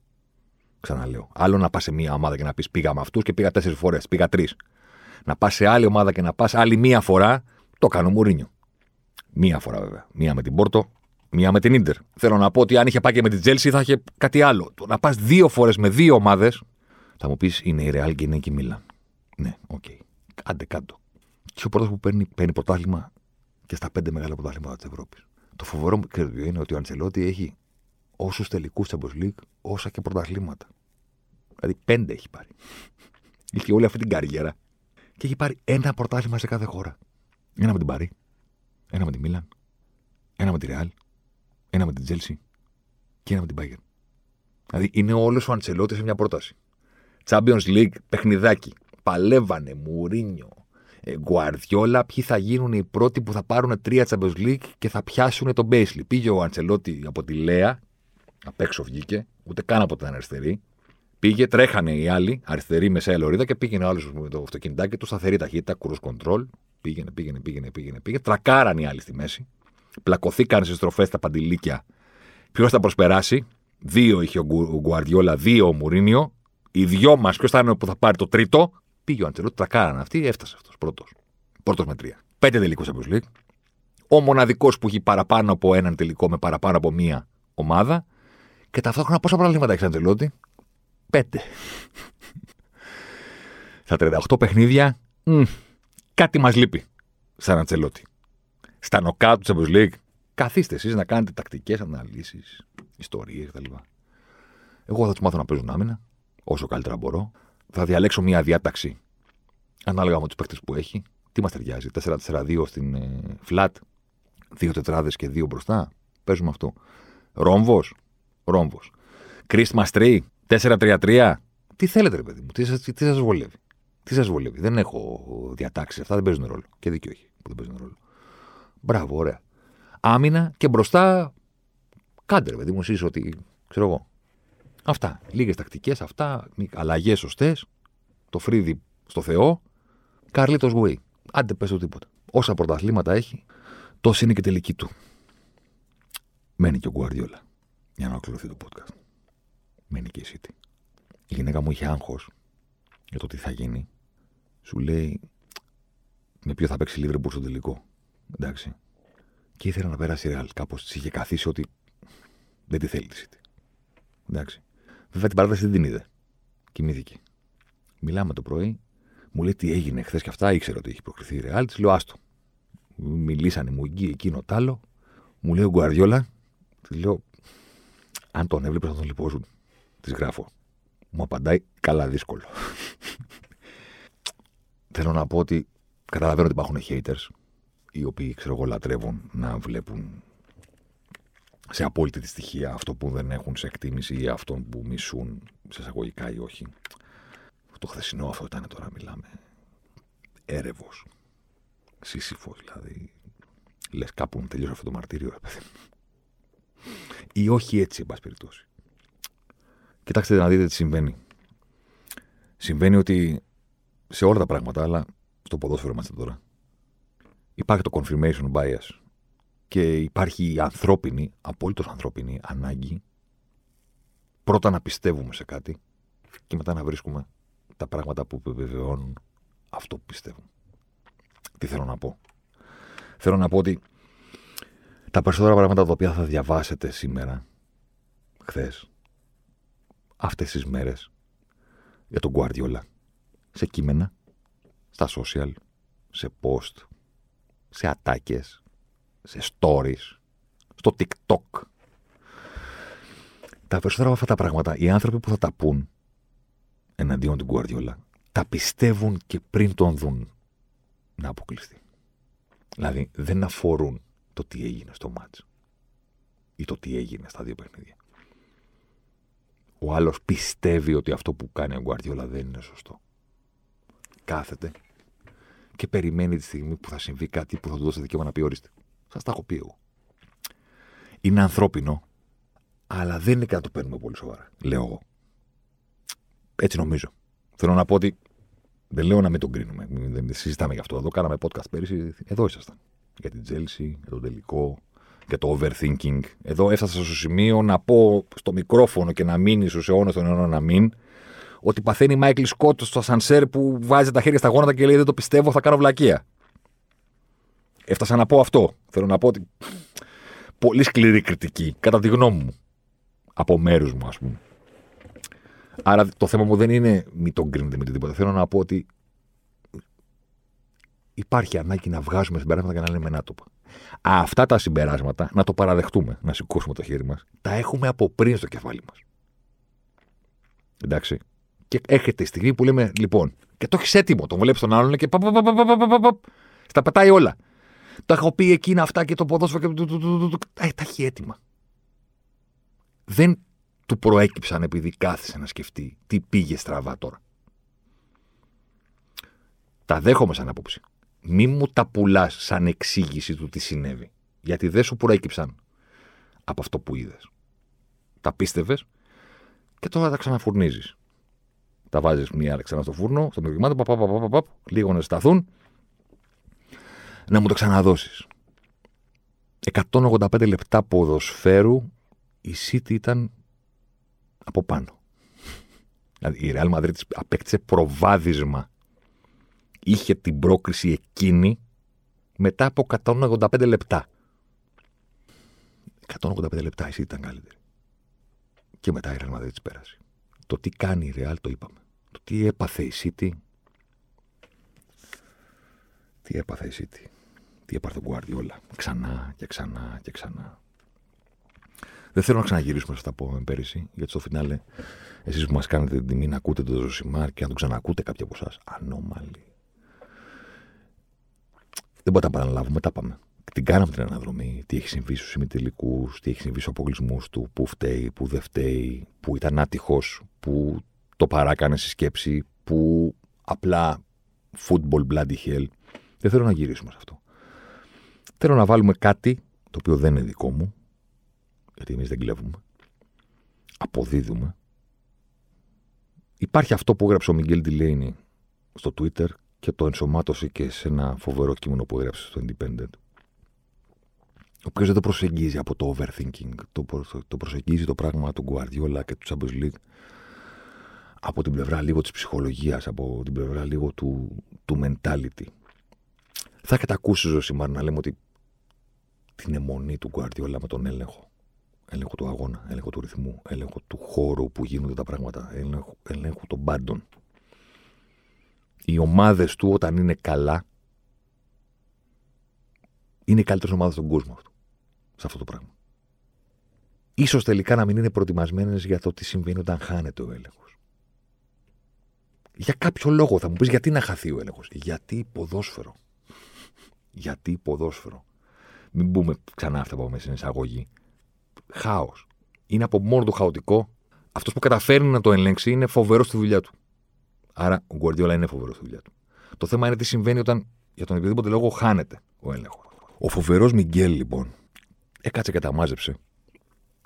Ξαναλέω. Άλλο να πας σε μία ομάδα και να πεις πήγα με αυτούς και πήγα τέσσερις φορές. Πήγα τρεις. Να πας σε άλλη ομάδα και να πας άλλη μία φορά, το 'κανε ο Μουρίνιο. Μία φορά βέβαια. Μία με την Πόρτο, μία με την Ίντερ. Θέλω να πω ότι αν είχε πάει και με την Τσέλσι θα είχε κάτι άλλο. Το να πας δύο φορές με δύο ομάδες, θα μου πεις είναι η Ρεάλ και είναι και η Μίλαν. Ναι, OK. Okay. Άντε κάτω και ο πρώτος που παίρνει, παίρνει πρωτάθλημα και στα πέντε μεγάλα πρωταθλήματα της Ευρώπης. Το φοβερό μου είναι ότι ο Αντσελότι έχει όσους τελικούς Champions League, όσα και πρωταθλήματα. Δηλαδή πέντε έχει πάρει. Είχε όλη αυτή την καριέρα. Και έχει πάρει ένα πρωτάθλημα σε κάθε χώρα. Ένα με την Παρί, ένα με τη Μίλαν, ένα με τη Ρεάλ, ένα με την Τσέλσι και ένα με την Bayern. Δηλαδή είναι όλος ο Αντσελότη σε μια πρόταση. Champions League, παιχνιδάκι. Παλεύανε, Μουρίνιο, Γκουαρδιόλα, ποιοι θα γίνουν οι πρώτοι που θα πάρουν τρία Champions League και θα πιάσουν τον Πέισλι. Πήγε ο Αντσελότη από τη Λέα, απ' έξω βγήκε, ούτε καν από την αριστερή. Πήγε, τρέχανε οι άλλοι, αριστερή, μεσαία λωρίδα και πήγαινε ο άλλος με το αυτοκινητάκι του, σταθερή ταχύτητα, cruise control. Πήγαινε, πήγαινε, πήγαινε, πήγαινε, πήγαινε. Τρακάραν οι άλλοι στη μέση. Πλακωθήκαν στις στροφές τα παντιλίκια. Ποιος θα προσπεράσει; Δύο είχε ο Γκουαρδιόλα, δύο ο Μουρίνιο. Οι δυο μας, ποιος θα είναι που θα πάρει το τρίτο; Πήγε ο Αντσελότη, τρακάραν αυτοί, έφτασε αυτός πρώτος. Πρώτος με τρία. Πέντε τελικούς Champions League. Ο μοναδικός που έχει παραπάνω από έναν τελικό με παραπάνω από μία ομάδα. Και ταυτόχρονα πόσα προβλήματα έχεις Αντσελότη. Πέντε. Στα 38 παιχνίδια, μ, κάτι μας λείπει σαν Αντσελότη. Στα νοκά του Champions League, καθίστε εσείς να κάνετε τακτικές αναλύσεις, ιστορίες κτλ. Εγώ θα τους μάθω να παίζουν άμυνα, όσο καλύτερα μπορώ θα διαλέξω μια διάταξη ανάλογα με τους παίκτες που έχει. Τι μας ταιριάζει, 4-4-2 στην ε, flat, δύο τετράδες και δύο μπροστά. Παίζουμε αυτό. Ρόμβος, ρόμβος. Christmas tree, 4-3-3. Τι θέλετε, ρε παιδί μου, τι σας τι σας βολεύει; Τι σας βολεύει; Δεν έχω διατάξει. Αυτά δεν παίζουν ρόλο. Και δίκιο έχει που δεν παίζουν ρόλο. Μπράβο, ωραία. Άμυνα και μπροστά. Κάντε, ρε παιδί μου, εσείς ότι ξέρω εγώ. Αυτά. Λίγες τακτικές, αυτά. Αλλαγές σωστές. Το φρύδι στο Θεό. Καρλίτο Γουέι. Άντε πες το τίποτα. Όσα πρωταθλήματα έχει, τόση είναι και τελική του. Μένει και ο Γκουαρδιόλα. Για να ολοκληρωθεί το podcast. Μένει και η City. Η γυναίκα μου είχε άγχος για το τι θα γίνει. Σου λέει με ποιο θα παίξει Λίβρεμπουρ στο τελικό. Εντάξει. Και ήθελε να περάσει ρεάλ. Κάπως της είχε καθίσει ότι δεν τη θέλει τη City. Εντάξει. Βέβαια την παράταση δεν την είδε. Κοιμήθηκε. Μιλάμε το πρωί, μου λέει τι έγινε χθες και αυτά, ήξερε ότι έχει προκριθεί η Ρεάλ. Της λέω άστο. Μιλήσανε μου εκεί, εκείνο τ' άλλο. Μου λέει ο Γκουαριόλα, της λέω, αν τον έβλεπες θα τον λυπώσουν. Της γράφω. Μου απαντάει, καλά δύσκολο. Θέλω να πω ότι καταλαβαίνω ότι υπάρχουν haters οι οποίοι ξέρω εγώ λατρεύουν να βλέπουν σε απόλυτη τη στοιχεία αυτό που δεν έχουν σε εκτίμηση ή αυτόν που μισούν σε εισαγωγικά ή όχι. Το χθεσινό αυτό ήταν τώρα μιλάμε έρευος. Σύσυφος δηλαδή. Λες κάπου τελείωσε αυτό το μαρτύριο ρε παιδί Ή όχι έτσι εν πάση περιπτώσει. Κοιτάξτε να δείτε τι συμβαίνει. Συμβαίνει ότι σε όλα τα πράγματα, αλλά στο ποδόσφαιρο είμαστε τώρα, υπάρχει το confirmation bias και υπάρχει η ανθρώπινη, απόλυτος ανθρώπινη ανάγκη πρώτα να πιστεύουμε σε κάτι και μετά να βρίσκουμε τα πράγματα που επιβεβαιώνουν αυτό που πιστεύουμε. Τι θέλω να πω; Θέλω να πω ότι τα περισσότερα πράγματα τα οποία θα διαβάσετε σήμερα, χθες, αυτές τις μέρες, για τον Guardiola, σε κείμενα, στα social, σε post, σε ατάκες, σε stories, στο TikTok. Τα περισσότερα από αυτά τα πράγματα, οι άνθρωποι που θα τα πούν εναντίον του Guardiola, τα πιστεύουν και πριν τον δουν να αποκλειστεί. Δηλαδή δεν αφορούν το τι έγινε στο μάτς ή το τι έγινε στα δύο παιχνίδια. Ο άλλος πιστεύει ότι αυτό που κάνει ο Γκουαρδιόλα δεν είναι σωστό. Κάθεται και περιμένει τη στιγμή που θα συμβεί κάτι που θα του δώσει δικαίωμα να πει ορίστε. Σας τα έχω πει εγώ. Είναι ανθρώπινο, αλλά δεν είναι κάτι να το παίρνουμε πολύ σοβαρά. Λέω εγώ. Έτσι νομίζω. Θέλω να πω ότι δεν λέω να μην τον κρίνουμε. Δεν συζητάμε γι' αυτό. Εδώ κάναμε podcast πέρυσι. Εδώ ήσασταν. Για την Τσέλσι, για τον τελικό, για το overthinking. Εδώ έφτασα στο σημείο να πω στο μικρόφωνο και να μείνει στους αιώνες των αιώνων να μην. Ότι παθαίνει Μάικλ Σκοτ στο ασανσέρ που βάζει τα χέρια στα γόνατα και λέει Δεν το πιστεύω, θα κάνω βλακεία. Έφτασα να πω αυτό. Θέλω να πω ότι. Πολύ σκληρή κριτική, κατά τη γνώμη μου. Από μέρους μου, ας πούμε. Άρα το θέμα μου δεν είναι μη τον κρίνετε με τίποτα. Θέλω να πω ότι υπάρχει ανάγκη να βγάζουμε συμπεράσματα και να λέμε νάτοπα. Αυτά τα συμπεράσματα να το παραδεχτούμε, να σηκώσουμε το χέρι μας. Τα έχουμε από πριν στο κεφάλι μας. Εντάξει. Και έρχεται η στιγμή που λέμε, λοιπόν, και το έχεις έτοιμο. Τον βλέπεις τον άλλον και πα, πα, πα, πα, πα, πα, πα, στα πετάει όλα. Τα έχω πει εκείνα αυτά και το ποδόσφαιρο και. Ε, τα έχει έτοιμα. Δεν του προέκυψαν επειδή κάθισε να σκεφτεί τι πήγε στραβά τώρα. Τα δέχομαι σαν άποψη. Μη μου τα πουλάς σαν εξήγηση του τι συνέβη. Γιατί δεν σου προέκυψαν από αυτό που είδες. Τα πίστευες και τώρα τα ξαναφουρνίζεις. Τα βάζεις μία ξανά στο φούρνο, στο μικροκυμάτο, λίγο να σταθούν, να μου το ξαναδώσεις. 185 λεπτά ποδοσφαίρου η City ήταν από πάνω. Δηλαδή η Real Madrid απέκτησε προβάδισμα. Είχε την πρόκριση εκείνη μετά από 185 λεπτά. 185 λεπτά η City ήταν καλύτερη. Και μετά η Real Madrid πέρασε. Το τι κάνει η Real το είπαμε. Το τι έπαθε η City. Τι έπαθε η City. Τι έπαθε ο Guardiola. Ξανά και ξανά και ξανά. Δεν θέλω να ξαναγυρίσουμε σε αυτά που είπαμε πέρυσι, γιατί στο φινάλε εσείς που μας κάνετε την τιμή να ακούτε τον Ζωσιμάρ και να τον ξανακούτε κάποιοι από εσάς. Ανώμαλοι. Δεν μπορούμε να τα παραλάβουμε, τα πάμε. Την κάναμε την αναδρομή. Τι έχει συμβεί στους ημιτελικούς, τι έχει συμβεί στους αποκλεισμούς του, πού φταίει, πού δεν φταίει, πού ήταν άτυχος, πού το παράκανε στη σκέψη, πού απλά football bloody hell. Δεν θέλω να γυρίσουμε σε αυτό. Θέλω να βάλουμε κάτι το οποίο δεν είναι δικό μου, γιατί εμείς δεν κλέβουμε. Αποδίδουμε. Υπάρχει αυτό που έγραψε ο Μιγγέλ Ντιλέινι στο Twitter και το ενσωμάτωσε και σε ένα φοβερό κείμενο που έγραψε στο Independent. Ο οποίος δεν το προσεγγίζει από το overthinking. Το, το προσεγγίζει το πράγμα του Guardiola και του Champions League από την πλευρά λίγο της ψυχολογίας, από την πλευρά λίγο του, του mentality. Θα έχετε ακούσει Ζωσιμάρ να λέμε ότι την αιμονή του Guardiola με τον έλεγχο έλεγχο του αγώνα, έλεγχο του ρυθμού, έλεγχο του χώρου που γίνονται τα πράγματα, έλεγχο, έλεγχο των πάντων. Οι ομάδες του όταν είναι καλά είναι οι καλύτερε ομάδε στον κόσμο αυτό. σε αυτό το πράγμα. Ίσως τελικά να μην είναι προετοιμασμένες για το τι συμβαίνει όταν χάνεται ο έλεγχος. Για κάποιο λόγο θα μου πεις γιατί να χαθεί ο έλεγχος; Γιατί ποδόσφαιρο. Γιατί ποδόσφαιρο. Μην πούμε ξανά αυτά που είπαμε στην εισαγωγή. Χάος. Είναι από μόνο του χαοτικό. Αυτός που καταφέρνει να το ελέγξει είναι φοβερός στη δουλειά του. Άρα ο Γκουαρδιόλα είναι φοβερός στη δουλειά του. Το θέμα είναι τι συμβαίνει όταν για τον οποιοδήποτε λόγο χάνεται ο έλεγχος. Ο φοβερός Μιγγέλ, λοιπόν, έκατσε και τα μάζεψε.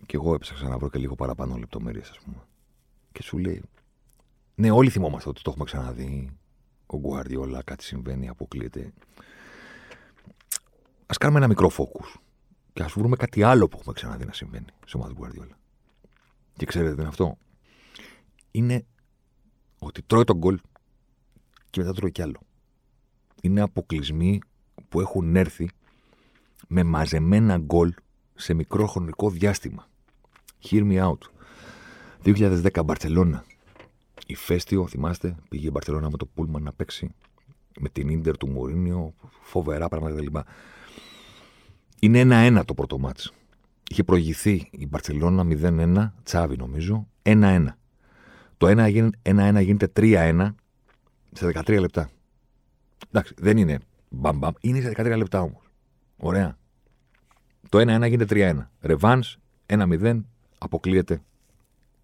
Και εγώ έψαξα να βρω και λίγο παραπάνω λεπτομέρειες, ας πούμε. Και σου λέει, Ναι, όλοι θυμόμαστε ότι το έχουμε ξαναδεί. Ο Γκουαρδιόλα, κάτι συμβαίνει, αποκλείεται. Α κάνουμε ένα μικρό φόκου. Και ας βρούμε κάτι άλλο που έχουμε ξαναδεί να συμβαίνει σε ομάδα του Γκουαρδιόλα. Και ξέρετε τι είναι αυτό; Είναι ότι τρώει τον γκολ και μετά τρώει κι άλλο. Είναι αποκλεισμοί που έχουν έρθει με μαζεμένα γκολ σε μικρό χρονικό διάστημα. Hear me out. 2010 Μπαρσελόνα. Η Φέστιο, θυμάστε, πήγε η Μπαρσελόνα με το Πούλμαν να παίξει με την ντερ του Μουρίνιο, φοβερά πράγματα κλπ. Είναι ένα-ένα το πρώτο μάτς. Είχε προηγηθεί η Μπαρσελόνα 0-1, Τσάβη νομίζω, 1-1. Το 1-1 γίνεται 3-1 σε 13 λεπτά. Εντάξει, δεν είναι μπαμπαμ, είναι σε 13 λεπτά όμως. Ωραία. Το 1-1 γίνεται 3-1. Ρεβάνς, 1-0, αποκλείεται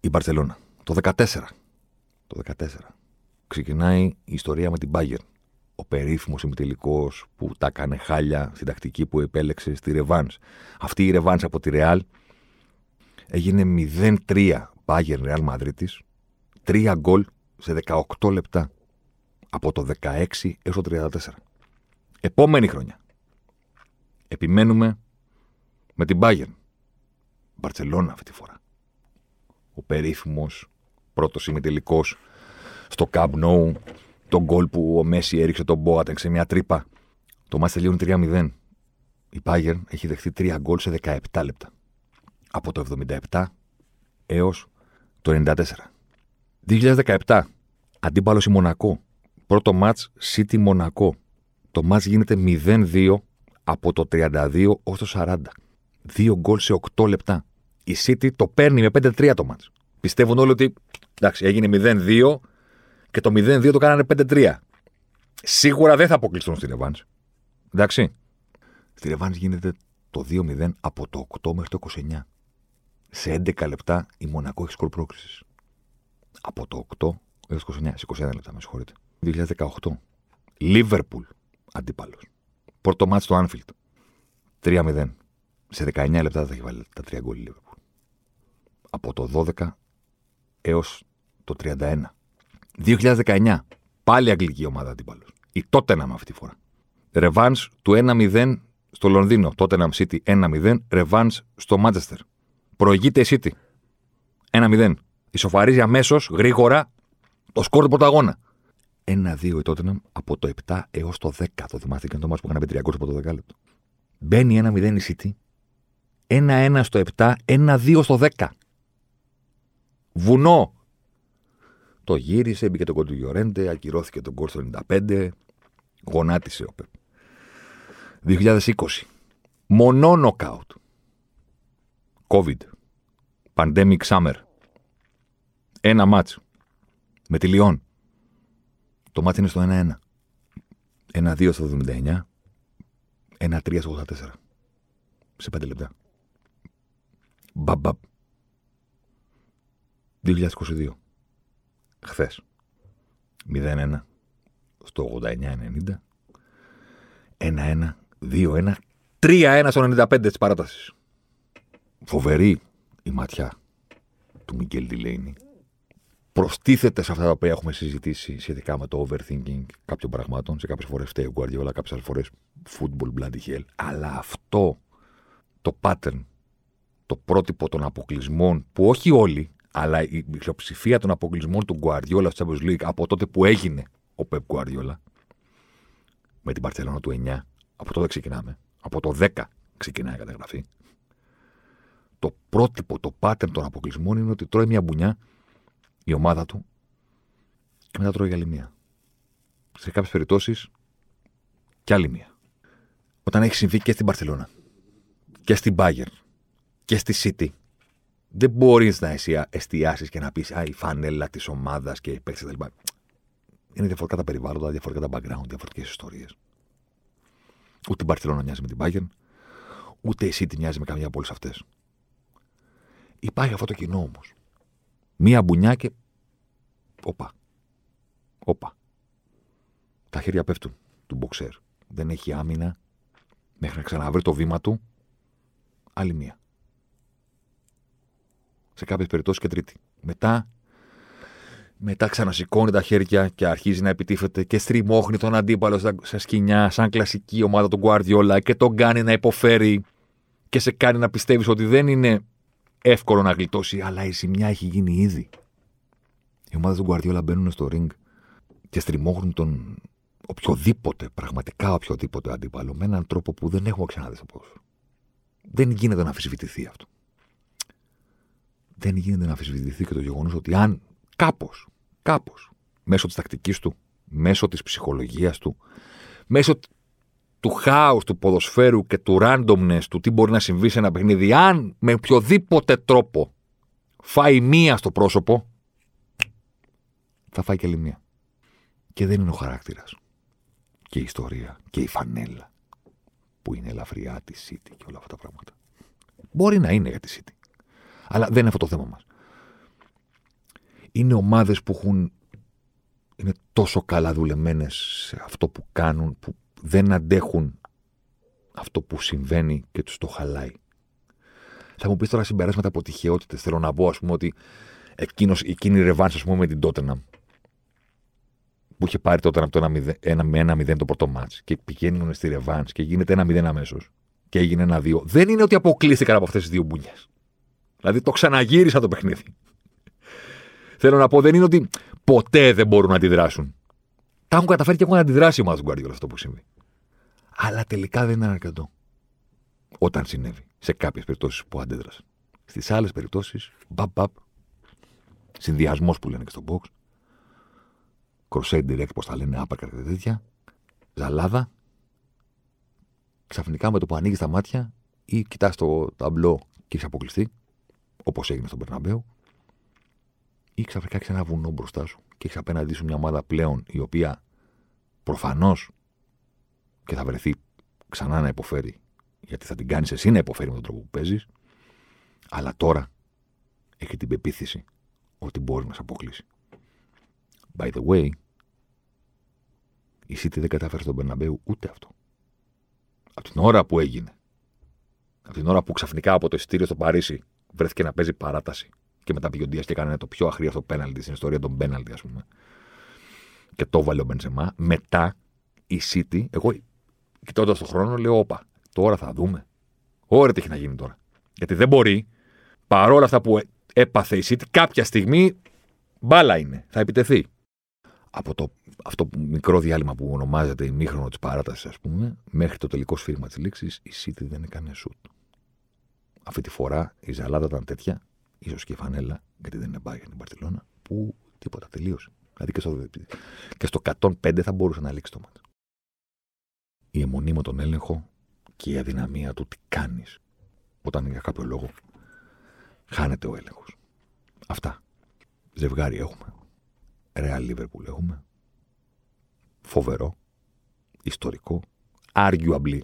η Μπαρσελόνα. Το 14. Το 14. Ξεκινάει η ιστορία με την Bayern. Ο περίφημος ημιτελικός που τα έκανε χάλια στην τακτική που επέλεξε στη Ρεβάνς. Αυτή η Ρεβάνς από τη Ρεάλ έγινε 0-3 Bayern Real Madrid. 3 γκολ σε 18 λεπτά. Από το 16 έως το 34. Επόμενη χρονιά. Επιμένουμε με την Bayern. Μπαρσελόνα αυτή τη φορά. Ο περίφημος πρώτος ημιτελικός στο Camp Nou. Το γκολ που ο Μέση έριξε τον Μπόατεν σε μια τρύπα. Το μάτς τελειώνει 3-0. Η Bayern έχει δεχθεί 3 γκολ σε 17 λεπτά. Από το 77 έως το 94. 2017. Αντίπαλος η Μονακό. Πρώτο μάτς City Μονακό. Το μάτς γίνεται 0-2 από το 32 ως το 40. Δύο γκολ σε 8 λεπτά. Η City το παίρνει με 5-3 το μάτς. Πιστεύουν όλοι ότι εντάξει, έγινε 0-2 και το 0-2 το κάνανε 5-3. Σίγουρα δεν θα αποκλειστούν στη Ρεβάνς. Εντάξει. Στη Ρεβάνς γίνεται το 2-0 από το 8 μέχρι το 29. Σε 11 λεπτά η Μονακό έχει σκορ πρόκριση. Από το 8 έως το 29. Σε 21 λεπτά, με συγχωρείτε. 2018. Λίβερπουλ αντίπαλος. Πόρτο μάτς στο Άνφιλτ. 3-0. Σε 19 λεπτά θα έχει βάλει τα 3 γκολ Λίβερπουλ. Από το 12 έως το 31. 2019. Πάλι αγγλική ομάδα αντίπαλος. Η Τότεναμ αυτή τη φορά. Ρεβάν του 1-0 στο Λονδίνο. Τότεναμ City 1-0. Ρεβάν στο Μάντσεστερ. Προηγείται η City. 1-0. Ισοφαρίζει αμέσως, γρήγορα, το σκορ του πρωταγώνα. 1-2 η Τότεναμ από το 7 έως το 10. Το θυμάστε και το μα που είχαν 300 από το 10 λεπτό. Μπαίνει 1-0 η City. 1-1 στο 7, 1-2 στο 10. Βουνό. Το γύρισε, μπήκε το κόλ του Γιορέντε, ακυρώθηκε το κόλ στο 95. Γονάτισε ο Πεπ. 2020. Μονό νοκάουτ. COVID. Pandemic Summer. Ένα μάτς. Με τη Λιόν. Το μάτι είναι στο 1-1. 1-2 στο 79. 1-3 στο 84. Σε 5 λεπτά. Μπαμπαμπ. 2022. Χθες. 0-1 στο 89-90. 1-1, 2-1, 3-1 στο 95 της παράτασης. Φοβερή η ματιά του Μικέλ Τιλέινι προστίθεται σε αυτά τα οποία έχουμε συζητήσει σχετικά με το overthinking κάποιων πραγμάτων. Σε κάποιες φορές φταίει ο Guardiola, κάποιες φορές football bloody hell. Αλλά αυτό το pattern, το πρότυπο των αποκλεισμών, που όχι όλοι, αλλά η πλειοψηφία των αποκλεισμών του Guardiola στο Champions League από τότε που έγινε ο Pep Guardiola, με την Barcelona του 9, από τότε ξεκινάμε. Από το 10 ξεκινάει η καταγραφή. Το πρότυπο, το pattern των αποκλεισμών είναι ότι τρώει μια μπουνιά η ομάδα του και μετά τρώει άλλη μία. Σε κάποιες περιπτώσεις και άλλη μία. Όταν έχει συμβεί και στην Παρσελώνα και στην Bayern και στη City δεν μπορείς να εστιάσεις και να πεις Α, η φανέλα της ομάδας και οι παίκτες κτλ. Είναι διαφορετικά τα περιβάλλοντα, διαφορετικά τα background, διαφορετικές ιστορίες. Ούτε η Barcelona μοιάζει με την Bayern, ούτε η City μοιάζει με καμιά από όλες αυτές. Υπάρχει αυτό το κοινό όμως. Μία μπουνιά και. Όπα. Όπα. Τα χέρια πέφτουν του μποξέρ. Δεν έχει άμυνα μέχρι να ξαναβρει το βήμα του. Άλλη μία. Σε κάποιες περιπτώσεις και τρίτη. Μετά μετά ξανασηκώνει τα χέρια και αρχίζει να επιτίθεται και στριμώχνει τον αντίπαλο σε σκηνιά, σαν κλασική ομάδα του Guardiola και τον κάνει να υποφέρει και σε κάνει να πιστεύεις ότι δεν είναι εύκολο να γλιτώσει, αλλά η ζημιά έχει γίνει ήδη. Οι ομάδες του Guardiola μπαίνουν στο ring και στριμώχνουν τον οποιοδήποτε, πραγματικά οποιοδήποτε αντίπαλο, με έναν τρόπο που δεν έχουμε ξαναδεί στο πόσο. Δεν γίνεται να αμφισβητηθεί αυτό. Δεν γίνεται να αμφισβητηθεί και το γεγονός ότι αν κάπως, κάπως, μέσω της τακτικής του, μέσω της ψυχολογίας του, μέσω του χάους του ποδοσφαίρου και του randomness του τι μπορεί να συμβεί σε ένα παιχνίδι, αν με οποιοδήποτε τρόπο φάει μία στο πρόσωπο, θα φάει και άλλη μία. Και δεν είναι ο χαρακτήρας. Και η ιστορία και η φανέλα που είναι ελαφριά τη City και όλα αυτά τα πράγματα. Μπορεί να είναι για τη City. Αλλά δεν είναι αυτό το θέμα μας. Είναι ομάδες που έχουν. είναι τόσο καλά δουλεμένες σε αυτό που κάνουν, που δεν αντέχουν αυτό που συμβαίνει και τους το χαλάει. Θα μου πεις τώρα συμπεράσματα από τυχαιότητες. Θέλω να πω, ας πούμε, ότι εκείνος, εκείνη η ρεβάνς, ας πούμε, με την Τότεναμ, που είχε πάρει τότε από το 1-0, με 1-0 το πρώτο μάτς και πηγαίνουν στη ρεβάνς και γίνεται 1-0 αμέσως και έγινε 1-2. Δεν είναι ότι αποκλείστηκαν από αυτές τις δύο μπουνιές. Δηλαδή το ξαναγύρισα το παιχνίδι. Θέλω να πω, δεν είναι ότι ποτέ δεν μπορούν να αντιδράσουν. Τα έχουν καταφέρει και έχουν αντιδράσει οι ομάδε του αυτό που συμβεί. Αλλά τελικά δεν είναι αρκετό. Όταν συνέβη. Σε κάποιες περιπτώσεις που αντέδρασαν. Στις άλλες περιπτώσεις, μπαπ, μπαπ. Συνδυασμός που λένε και στο box. Crusade direct, πώς τα λένε, άπακα και τέτοια. Ζαλάδα. Ξαφνικά με το που ανοίγεις τα μάτια ή κοιτάς το ταμπλό και έχεις αποκλειστεί, όπως έγινε στον Περναμπέου, ή ξαφνικά έχεις ένα βουνό μπροστά σου και έχει απέναντί σου μια ομάδα πλέον η οποία προφανώς και θα βρεθεί ξανά να υποφέρει, γιατί θα την κάνεις εσύ να υποφέρει με τον τρόπο που παίζεις, αλλά τώρα έχει την πεποίθηση ότι μπορεί να σε αποκλείσει. By the way, η City δεν κατάφερε στον Περναμπέου ούτε αυτό. Από την ώρα που έγινε, από την ώρα που ξαφνικά από το ειστήριο στο Παρίσι βρέθηκε να παίζει παράταση και μετά πήγε ο Ντίας και έκανε το πιο αχρίαστο πέναλτι στην ιστορία των πέναλτι, ας πούμε. Και το βάλε ο Μπενζεμά. Μετά η City, εγώ κοιτώντας τον χρόνο, λέω: Όπα, τώρα θα δούμε. Ωραία, τι έχει να γίνει τώρα. Γιατί δεν μπορεί, παρόλα αυτά που έπαθε η City, κάποια στιγμή μπάλα είναι. Θα επιτεθεί. Από το αυτό το μικρό διάλειμμα που ονομάζεται ημίχρονο της παράτασης, ας πούμε, μέχρι το τελικό σφύριγμα της λήξης, η City δεν έκανε σουτ. Αυτή τη φορά η ζαλάδα ήταν τέτοια ίσως και η φανέλα, γιατί δεν είναι για την Παρτιλώνα, που τίποτα, τελείωσε. Δηλαδή και στο, και στο 105 θα μπορούσε να λήξει το μάτι. Η αιμονή με τον έλεγχο και η αδυναμία του τι κάνεις όταν για κάποιο λόγο χάνεται ο έλεγχος. Αυτά. Ζευγάρι έχουμε. Ρεάλ Λίβερπουλ έχουμε. Φοβερό. Ιστορικό. Arguably.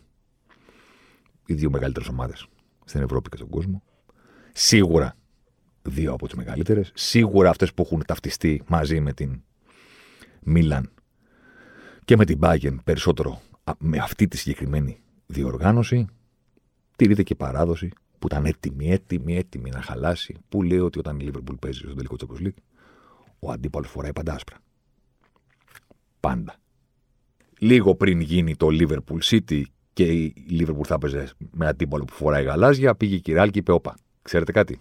Οι δύο μεγαλύτερες ομάδες στην Ευρώπη και στον κόσμο. Σίγουρα δύο από τις μεγαλύτερες. Σίγουρα αυτές που έχουν ταυτιστεί μαζί με την Μίλαν και με την Bayern περισσότερο με αυτή τη συγκεκριμένη διοργάνωση. Τηρείται και παράδοση που ήταν έτοιμη, έτοιμη, έτοιμη να χαλάσει. Που λέει ότι όταν η Liverpool παίζει στο τελικό Champions League, ο αντίπαλος φοράει πάντα άσπρα. Πάντα. Λίγο πριν γίνει το Liverpool City και η Liverpool θα έπαιζε με αντίπαλο που φοράει γαλάζια, πήγε η Κυράλ και είπε: Όπα, ξέρετε κάτι;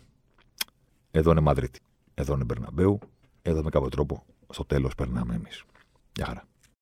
Εδώ είναι Μαδρίτη. Εδώ είναι Μπερναμπέου. Εδώ με κάποιο τρόπο στο τέλος περνάμε εμείς. Γεια χαρά.